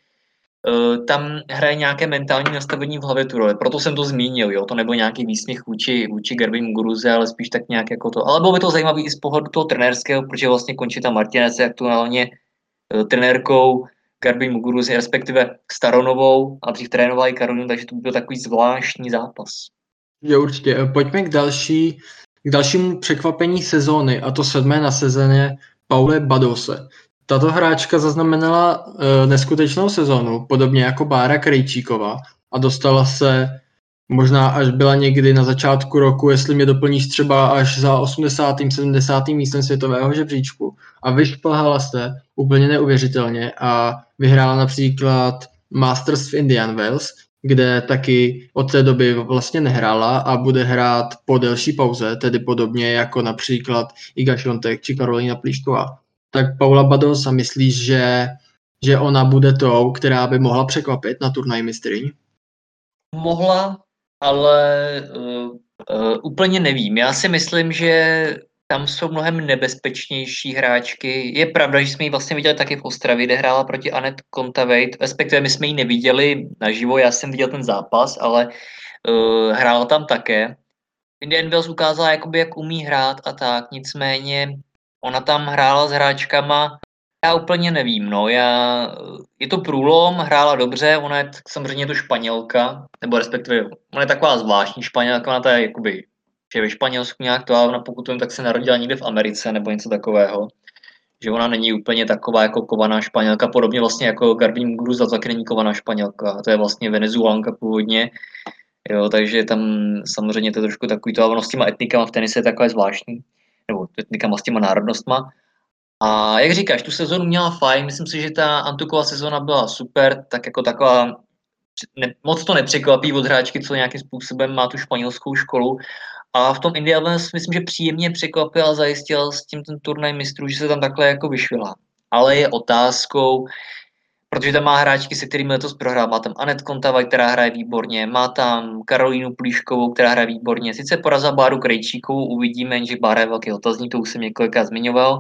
tam hraje nějaké mentální nastavení v hlavě tu roli. Proto jsem to zmínil, jo, to nebo nějaký výsměch vůči, vůči Garbin Muguruze, ale spíš tak nějak jako to. Ale bylo by to zajímavé i z pohledu toho trenérského, protože vlastně končí ta Martinez je aktuálně uh, trenérkou, Garbin Muguruzi, respektive Staronovou a dřív trénovala i Karolinu, takže to byl takový zvláštní zápas. Jo, určitě. Pojďme k, další, k dalšímu překvapení sezóny, a to sedmé na sezóně Paule Badose. Tato hráčka zaznamenala uh, neskutečnou sezónu, podobně jako Bára Krejčíková a dostala se možná až byla někdy na začátku roku, jestli mě doplníš třeba až za 80. 70. místem světového žebříčku a vyšplhala se úplně neuvěřitelně a vyhrála například Masters v Indian Wells, kde taky od té doby vlastně nehrála a bude hrát po delší pauze, tedy podobně jako například Iga Šontek či Karolina Plíšková. Tak Paula Badosa myslíš, že, že ona bude tou, která by mohla překvapit na turnaj mistryň? Mohla, ale uh, uh, úplně nevím. Já si myslím, že tam jsou mnohem nebezpečnější hráčky. Je pravda, že jsme ji vlastně viděli taky v Ostravě, kde hrála proti Anet Kontaveit, respektive my jsme ji neviděli naživo, já jsem viděl ten zápas, ale uh, hrála tam také. Indian Wells ukázala, jakoby, jak umí hrát a tak, nicméně ona tam hrála s hráčkama, já úplně nevím, no, já, je to průlom, hrála dobře, ona je samozřejmě to Španělka, nebo respektive, ona je taková zvláštní Španělka, ona to je jakoby, že ve Španělsku nějak to, ale ona pokud vím, tak se narodila někde v Americe nebo něco takového, že ona není úplně taková jako kovaná Španělka, podobně vlastně jako Garbin Muguruza, taky není kovaná Španělka, to je vlastně Venezuelanka původně, jo, takže tam samozřejmě to je trošku takový to, a ono s těma etnikama v tenise je takové zvláštní, nebo etnikama s těma národnostma, a jak říkáš, tu sezonu měla fajn, myslím si, že ta Antuková sezona byla super, tak jako taková, ne, moc to nepřekvapí od hráčky, co nějakým způsobem má tu španělskou školu. A v tom India myslím, že příjemně překvapil a zajistil s tím ten turnaj mistrů, že se tam takhle jako vyšvila. Ale je otázkou, protože tam má hráčky, se kterými letos prohrál. Má tam Anet Kontavaj, která hraje výborně, má tam Karolínu Plíškovou, která hraje výborně. Sice porazila Báru Krejčíkovou, uvidíme, že Bára je velký otazník, to už jsem několikrát zmiňoval,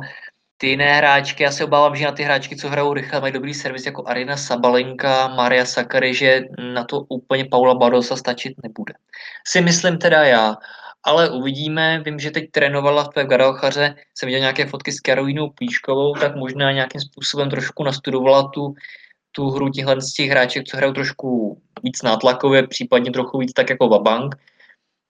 ty jiné hráčky, já se obávám, že na ty hráčky, co hrajou rychle, mají dobrý servis jako Arina Sabalenka, Maria Sakary, že na to úplně Paula Badosa stačit nebude. Si myslím teda já, ale uvidíme. Vím, že teď trénovala v Gadalchaře, jsem viděl nějaké fotky s Karolínou Píškovou, tak možná nějakým způsobem trošku nastudovala tu, tu hru těchhle z těch hráček, co hrajou trošku víc nátlakově, případně trochu víc tak jako Vabank,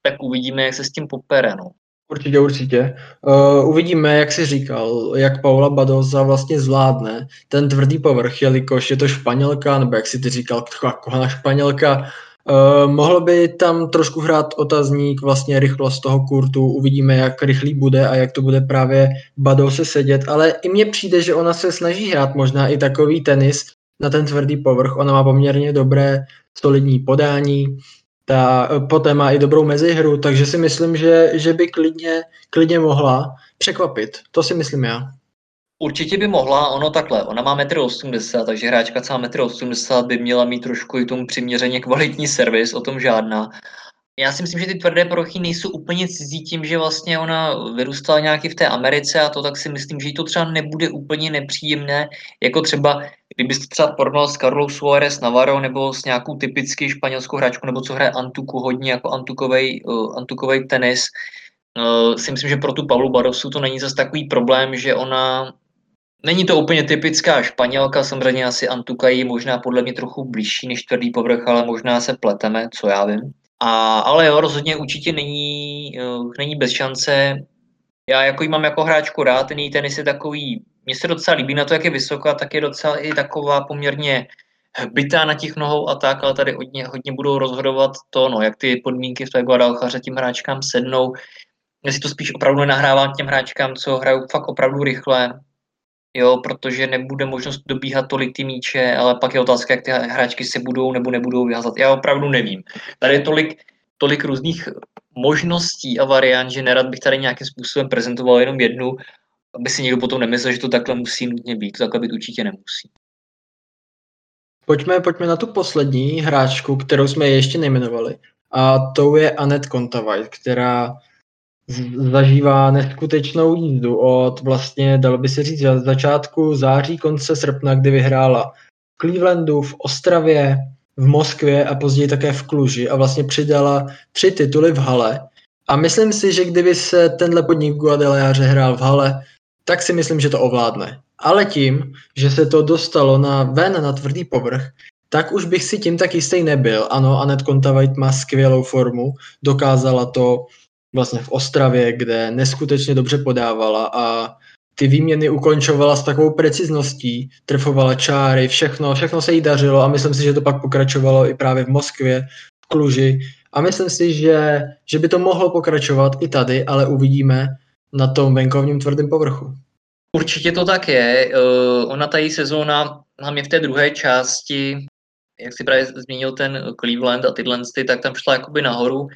tak uvidíme, jak se s tím popere. No. Určitě, určitě. Uh, uvidíme, jak jsi říkal, jak Paula Badoza vlastně zvládne ten tvrdý povrch, jelikož je to Španělka, nebo jak si ty říkal, taková kohana Španělka, Uh, mohl by tam trošku hrát otazník vlastně rychlost toho kurtu, uvidíme, jak rychlý bude a jak to bude právě Badou se sedět, ale i mně přijde, že ona se snaží hrát možná i takový tenis na ten tvrdý povrch, ona má poměrně dobré solidní podání, ta poté má i dobrou mezihru, takže si myslím, že, že by klidně, klidně mohla překvapit, to si myslím já. Určitě by mohla, ono takhle, ona má 1,80 m, takže hráčka celá 1,80 m by měla mít trošku i tomu přiměřeně kvalitní servis, o tom žádná. Já si myslím, že ty tvrdé prochy nejsou úplně cizí tím, že vlastně ona vyrůstala nějaký v té Americe a to tak si myslím, že jí to třeba nebude úplně nepříjemné, jako třeba kdybyste třeba porovnal s Carlou Suárez Navarro nebo s nějakou typicky španělskou hráčkou, nebo co hraje Antuku hodně jako antukovej, uh, antukovej tenis, uh, si myslím, že pro tu Pavlu Barosu to není zase takový problém, že ona Není to úplně typická Španělka, samozřejmě asi Antuka je možná podle mě trochu blížší než tvrdý povrch, ale možná se pleteme, co já vím. A, ale jo, rozhodně určitě není, uh, není bez šance. Já jako jí mám jako hráčku rád, ten její tenis je takový, mně se docela líbí na to, jak je vysoká, tak je docela i taková poměrně bytá na těch nohou a tak, ale tady hodně, hodně budou rozhodovat to, no, jak ty podmínky v té Guadalchaře tím hráčkám sednou. Jestli to spíš opravdu nenahrávám těm hráčkám, co hrajou fakt opravdu rychle, jo, protože nebude možnost dobíhat tolik ty míče, ale pak je otázka, jak ty hráčky se budou nebo nebudou vyhazat. Já opravdu nevím. Tady je tolik, tolik různých možností a variant, že nerad bych tady nějakým způsobem prezentoval jenom jednu, aby si někdo potom nemyslel, že to takhle musí nutně být. To takhle být určitě nemusí. Pojďme, pojďme na tu poslední hráčku, kterou jsme ještě nejmenovali. A tou je Anet Kontavajt, která zažívá neskutečnou jízdu od vlastně, dalo by se říct, začátku září, konce srpna, kdy vyhrála v Clevelandu, v Ostravě, v Moskvě a později také v Kluži a vlastně přidala tři tituly v hale. A myslím si, že kdyby se tenhle podnik v Guadalajáře hrál v hale, tak si myslím, že to ovládne. Ale tím, že se to dostalo na ven na tvrdý povrch, tak už bych si tím tak jistý nebyl. Ano, Anet Kontavajt má skvělou formu, dokázala to vlastně v Ostravě, kde neskutečně dobře podávala a ty výměny ukončovala s takovou precizností, trfovala čáry, všechno, všechno se jí dařilo a myslím si, že to pak pokračovalo i právě v Moskvě, v Kluži a myslím si, že, že by to mohlo pokračovat i tady, ale uvidíme na tom venkovním tvrdém povrchu. Určitě to tak je. Uh, ona ta její sezóna, hlavně v té druhé části, jak si právě zmínil ten Cleveland a tyhle, tak tam šla jakoby nahoru.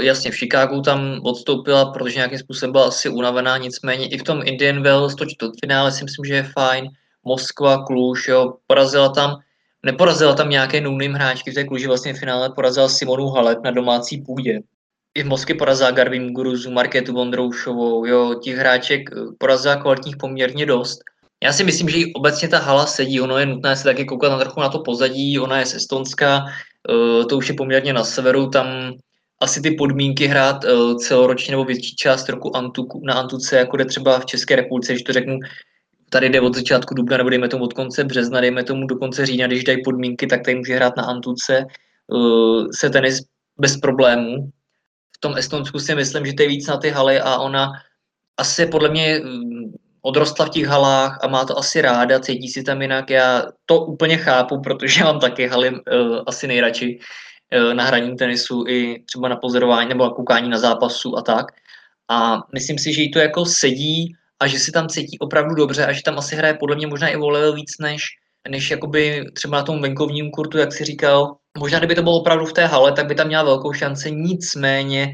Jasně, v Chicagu tam odstoupila, protože nějakým způsobem byla asi unavená, nicméně i v tom Indian Wells, to finále si myslím, že je fajn. Moskva, Kluž, jo, porazila tam, neporazila tam nějaké nulným hráčky, v té Kluži vlastně v finále porazila Simonu Halep na domácí půdě. I v Moskvě porazila Garvin Guruzu, Marketu Vondroušovou, jo, těch hráček eh, porazila kvalitních poměrně dost. Já si myslím, že i obecně ta hala sedí, ono je nutné se taky koukat na trochu na to pozadí, ona je z Estonska, eh, to už je poměrně na severu, tam asi ty podmínky hrát uh, celoročně nebo větší část roku Antuku, na Antuce, jako jde třeba v České republice, když to řeknu, tady jde od začátku dubna, nebo dejme tomu od konce března, dejme tomu do konce října, když dají podmínky, tak tady může hrát na Antuce uh, se tenis bez problémů. V tom Estonsku si myslím, že to je víc na ty haly a ona asi podle mě mm, odrostla v těch halách a má to asi ráda, cítí si tam jinak. Já to úplně chápu, protože mám taky haly uh, asi nejradši. Eh, na hraní tenisu i třeba na pozorování nebo na koukání na zápasu a tak. A myslím si, že jí to jako sedí a že si tam cítí opravdu dobře a že tam asi hraje podle mě možná i o level víc než, než jakoby třeba na tom venkovním kurtu, jak si říkal. Možná kdyby to bylo opravdu v té hale, tak by tam měla velkou šanci, nicméně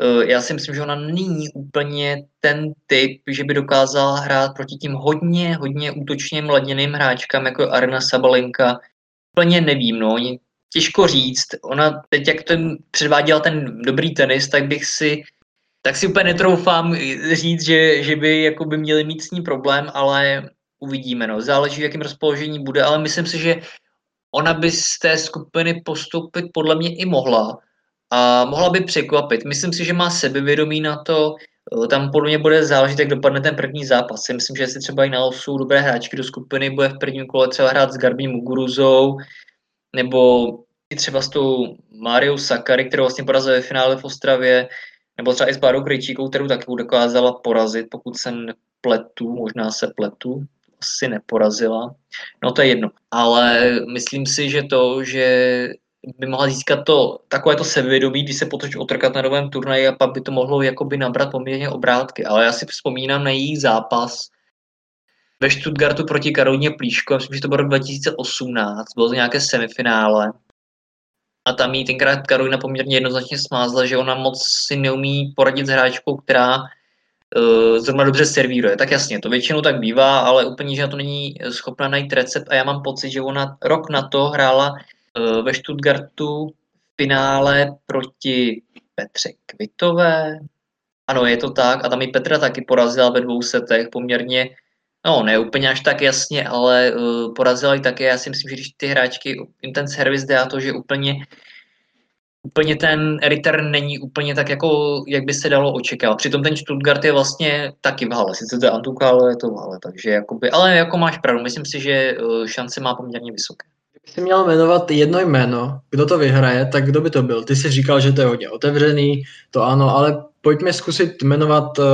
eh, já si myslím, že ona není úplně ten typ, že by dokázala hrát proti tím hodně, hodně útočně mladěným hráčkám, jako Arna Sabalenka. Úplně nevím, no těžko říct. Ona teď, jak ten předváděla ten dobrý tenis, tak bych si tak si úplně netroufám říct, že, že by jako by měli mít s ní problém, ale uvidíme. No. Záleží, v jakém rozpoložení bude, ale myslím si, že ona by z té skupiny postoupit podle mě i mohla a mohla by překvapit. Myslím si, že má sebevědomí na to, tam podle mě bude záležet, jak dopadne ten první zápas. Já myslím, že si třeba i na losu dobré hráčky do skupiny bude v prvním kole třeba hrát s Garbím Muguruzou, nebo i třeba s tou Mariou Sakary, kterou vlastně porazila ve finále v Ostravě, nebo třeba i s Bárou Krejčíkou, kterou taky dokázala porazit, pokud se nepletu, možná se pletu, asi neporazila. No to je jedno. Ale myslím si, že to, že by mohla získat to, takové to sebevědomí, když se potoč otrkat na novém turnaji a pak by to mohlo jakoby nabrat poměrně obrátky. Ale já si vzpomínám na její zápas ve Stuttgartu proti Karolíně Plíško, myslím, že to bylo rok 2018, bylo to nějaké semifinále. A tam jí tenkrát Karolina poměrně jednoznačně smázla, že ona moc si neumí poradit s hráčkou, která uh, zrovna dobře servíruje. Tak jasně, to většinou tak bývá, ale úplně, že na to není schopna najít recept a já mám pocit, že ona rok na to hrála uh, ve Stuttgartu v finále proti Petře Kvitové. Ano, je to tak. A tam i Petra taky porazila ve dvou setech poměrně No, ne úplně až tak jasně, ale uh, porazila ji také. Já si myslím, že když ty hráčky, jim ten servis dá to, že úplně úplně ten return není úplně tak, jako, jak by se dalo očekávat. Přitom ten Stuttgart je vlastně taky v hale. Sice to je Antuka, ale je to v hale. Takže jakoby, ale jako máš pravdu, myslím si, že uh, šance má poměrně vysoké. Kdyby si měl jmenovat jedno jméno, kdo to vyhraje, tak kdo by to byl? Ty jsi říkal, že to je hodně otevřený, to ano, ale pojďme zkusit jmenovat uh,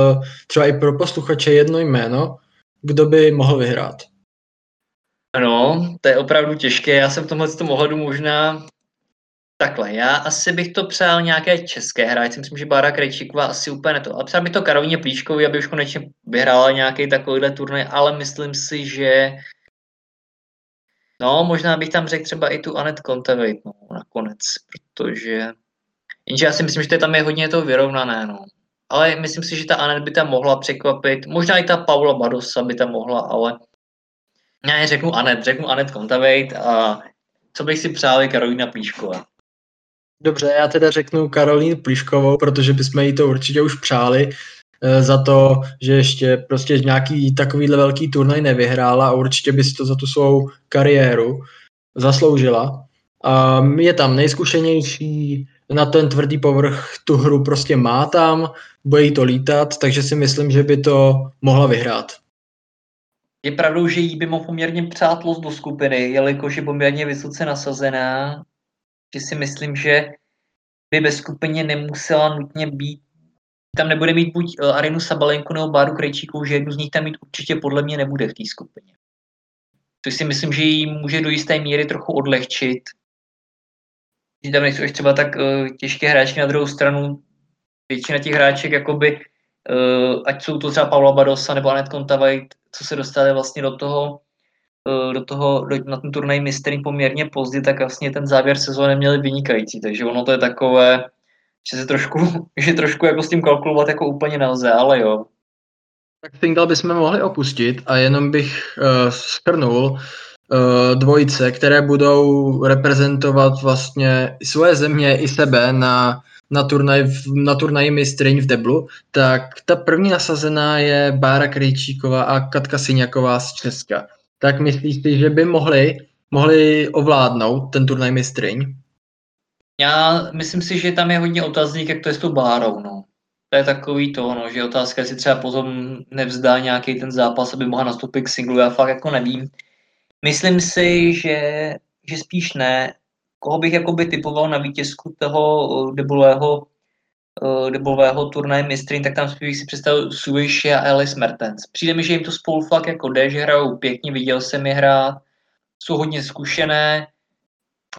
třeba i pro posluchače jedno jméno, kdo by mohl vyhrát? No, to je opravdu těžké. Já jsem v tomhle tom ohledu možná takhle. Já asi bych to přál nějaké české hráče. Myslím, že Bára Krejčíková asi úplně ne to. Ale přál bych to Karolíně Plíškovi, aby už konečně vyhrála nějaký takovýhle turnaj, ale myslím si, že No, možná bych tam řekl třeba i tu Anet Kontaveit, no, nakonec, protože... Jenže já si myslím, že to tam je hodně to vyrovnané, no ale myslím si, že ta Anet by tam mohla překvapit. Možná i ta Paula Badosa by tam mohla, ale já řeknu Anet, řeknu Anet Kontaveit a co bych si přál je Karolína Plíšková. Dobře, já teda řeknu Karolínu Plíškovou, protože bychom jí to určitě už přáli e, za to, že ještě prostě nějaký takovýhle velký turnaj nevyhrála a určitě by si to za tu svou kariéru zasloužila. A je tam nejzkušenější, na ten tvrdý povrch tu hru prostě má tam, bude jí to lítat, takže si myslím, že by to mohla vyhrát. Je pravdou, že jí by mohl poměrně přátlost do skupiny, jelikož je poměrně vysoce nasazená, že si myslím, že by ve skupině nemusela nutně být tam nebude mít buď eh, Arinu Sabalenku nebo Báru Krejčíkovou, že jednu z nich tam mít určitě podle mě nebude v té skupině. Což si myslím, že jí může do jisté míry trochu odlehčit že tam nejsou třeba tak uh, těžké hráčky na druhou stranu. Většina těch hráček, jakoby, uh, ať jsou to třeba Paula Badosa nebo Anet Kontavaj, co se dostali vlastně do toho, uh, do toho do, na ten turnaj mistry poměrně pozdě, tak vlastně ten závěr sezóny měli vynikající, takže ono to je takové, že se trošku, že trošku jako s tím kalkulovat jako úplně nelze, ale jo. Tak single bychom mohli opustit a jenom bych uh, schrnul, Eh, dvojice, které budou reprezentovat vlastně svoje země i sebe na, na, turnaj, na turnaji mistryň v Deblu, tak ta první nasazená je Bára Krejčíková a Katka Syňaková z Česka. Tak myslíš si, že by mohli, mohli ovládnout ten turnaj mistryň? Já myslím si, že tam je hodně otazník, jak to je s tou Bárou. No. To je takový to, no, že otázka, jestli třeba potom nevzdá nějaký ten zápas, aby mohla nastoupit k singlu, já fakt jako nevím. Myslím si, že, že spíš ne. Koho bych jakoby typoval na vítězku toho eh, debulového, uh, debulového turnaje mistrin, tak tam spíš si představil Suviše a Alice Mertens. Přijde mi, že jim to spolu fakt jako jde, že hrajou pěkně, viděl jsem je hrát, jsou hodně zkušené,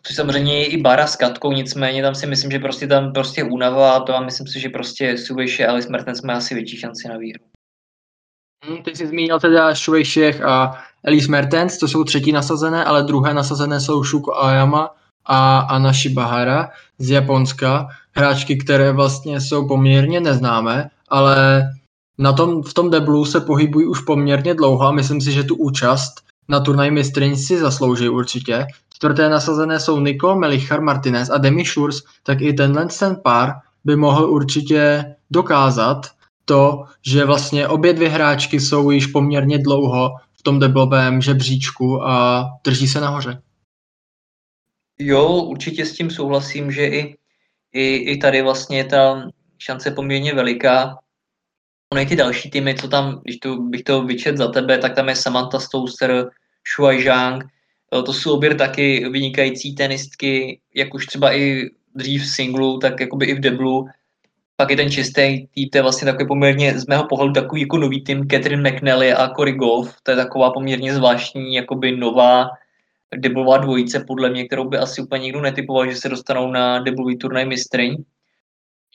což samozřejmě je i Bara s Katkou, nicméně tam si myslím, že prostě tam prostě únava a to a myslím si, že prostě Suviše a Alice Mertens má asi větší šanci na výhru. Hmm, ty jsi zmínil teda Švejšech a Elise Mertens, to jsou třetí nasazené, ale druhé nasazené jsou Shuko Ayama a Anna Shibahara z Japonska. Hráčky, které vlastně jsou poměrně neznámé, ale na tom, v tom deblu se pohybují už poměrně dlouho a myslím si, že tu účast na turnaj mistryň si zaslouží určitě. Čtvrté nasazené jsou Nicole Melichar Martinez a Demi Schurz, tak i tenhle ten pár by mohl určitě dokázat, to, že vlastně obě dvě hráčky jsou již poměrně dlouho v tom deblovém žebříčku a drží se nahoře. Jo, určitě s tím souhlasím, že i, i, i tady vlastně ta šance poměrně veliká. Ono i ty další týmy, co tam, když to, bych to vyčet za tebe, tak tam je Samantha Stouster, Shuai Zhang, to jsou obě taky vynikající tenistky, jak už třeba i dřív v singlu, tak jakoby i v deblu pak je ten čistý tým, to je vlastně takový poměrně z mého pohledu takový jako nový tým Catherine McNally a Cory Goff, to je taková poměrně zvláštní, jakoby nová, deblová dvojice, podle mě, kterou by asi úplně nikdo netypoval, že se dostanou na deblový turnaj mistryň.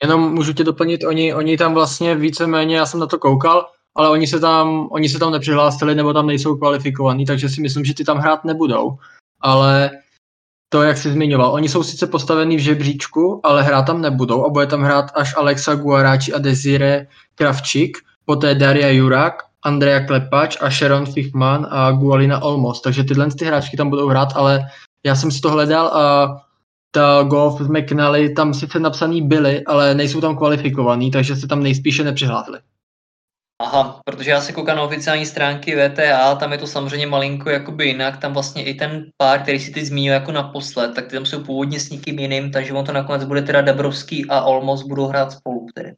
Jenom můžu tě doplnit, oni, oni tam vlastně víceméně, já jsem na to koukal, ale oni se tam, oni se tam nepřihlásili nebo tam nejsou kvalifikovaní, takže si myslím, že ty tam hrát nebudou. Ale to, jak jsi zmiňoval, oni jsou sice postavení v žebříčku, ale hrát tam nebudou a bude tam hrát až Alexa Guaráči a Desire Kravčík, poté Daria Jurak, Andrea Klepač a Sharon Fichman a Gualina Olmos. Takže tyhle ty hráčky tam budou hrát, ale já jsem si to hledal a ta golf z McNally tam sice napsaný byly, ale nejsou tam kvalifikovaný, takže se tam nejspíše nepřihlásili. Aha, protože já se koukám na oficiální stránky VTA, tam je to samozřejmě malinko jakoby jinak, tam vlastně i ten pár, který si ty zmínil jako naposled, tak ty tam jsou původně s někým jiným, takže on to nakonec bude teda Dabrovský a Olmos budou hrát spolu tedy.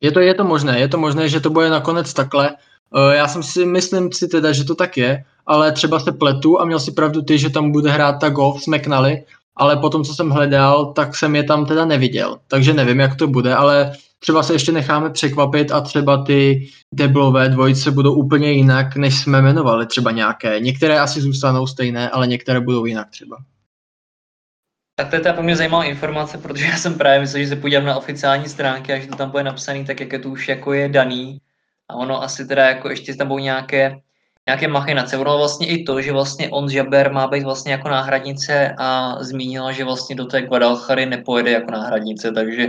Je to, je to možné, je to možné, že to bude nakonec takhle. Eh, já jsem si, myslím si teda, že to tak je, ale třeba se pletu a měl si pravdu ty, že tam bude hrát ta golf s McNally, ale potom, co jsem hledal, tak jsem je tam teda neviděl. Takže nevím, jak to bude, ale třeba se ještě necháme překvapit a třeba ty deblové dvojice budou úplně jinak, než jsme jmenovali třeba nějaké. Některé asi zůstanou stejné, ale některé budou jinak třeba. Tak to je pro mě zajímavá informace, protože já jsem právě myslel, že se podívám na oficiální stránky a že to tam bude napsaný tak, jak je to už jako je daný. A ono asi teda jako ještě tam budou nějaké, nějaké machinace. Ono vlastně i to, že vlastně on Jaber má být vlastně jako náhradnice a zmínila, že vlastně do té Guadalchary nepojede jako náhradnice, takže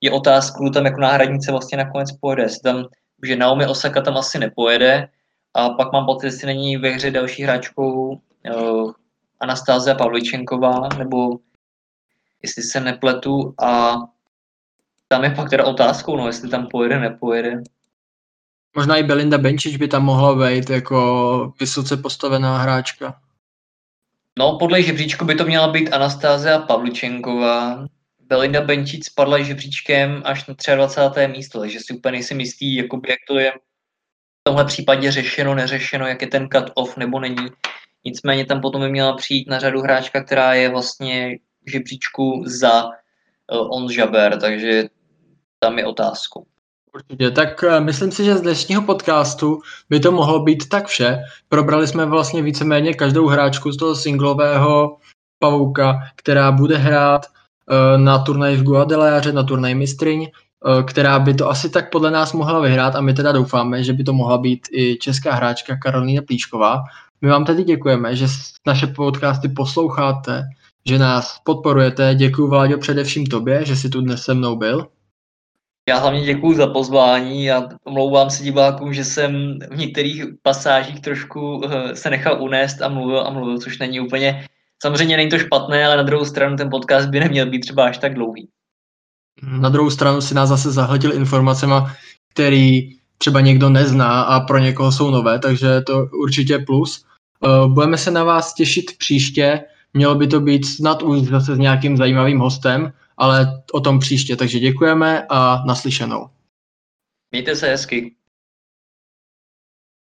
je otázka, kdo tam jako náhradnice vlastně nakonec pojede. Jestli tam, že Naomi Osaka tam asi nepojede a pak mám pocit, jestli není ve hře další hráčkou uh, Anastázia Pavličenková, nebo jestli se nepletu a tam je pak teda otázkou, no, jestli tam pojede, nepojede. Možná i Belinda Benčič by tam mohla být jako vysoce postavená hráčka. No, podle žebříčku by to měla být Anastázia Pavličenková, Belinda Benčic spadla žebříčkem až na 23. místo, takže si úplně nejsem jistý, jakoby, jak to je v tomhle případě řešeno, neřešeno, jak je ten cut-off nebo není. Nicméně tam potom by měla přijít na řadu hráčka, která je vlastně žebříčku za uh, On Jaber, takže tam je otázkou. Určitě, tak uh, myslím si, že z dnešního podcastu by to mohlo být tak vše. Probrali jsme vlastně víceméně každou hráčku z toho singlového pavouka, která bude hrát Eh, na turnaj v Guadalajare, na turnaj mistryň, eh, která by to asi tak podle nás mohla vyhrát a my teda doufáme, že by to mohla být i česká hráčka Karolína Plíšková. My vám tedy děkujeme, že naše podcasty posloucháte, že nás podporujete. Děkuji Vláďo především tobě, že jsi tu dnes se mnou byl. Já hlavně děkuji za pozvání a omlouvám se divákům, že jsem v některých pasážích trošku eh, se nechal unést a mluvil a mluvil, což není úplně Samozřejmě není to špatné, ale na druhou stranu ten podcast by neměl být třeba až tak dlouhý. Na druhou stranu si nás zase zahltil informacemi, který třeba někdo nezná a pro někoho jsou nové, takže to určitě plus. Eh, budeme se na vás těšit příště, mělo by to být snad už zase s nějakým zajímavým hostem, ale o tom příště, takže děkujeme a naslyšenou. Mějte se hezky.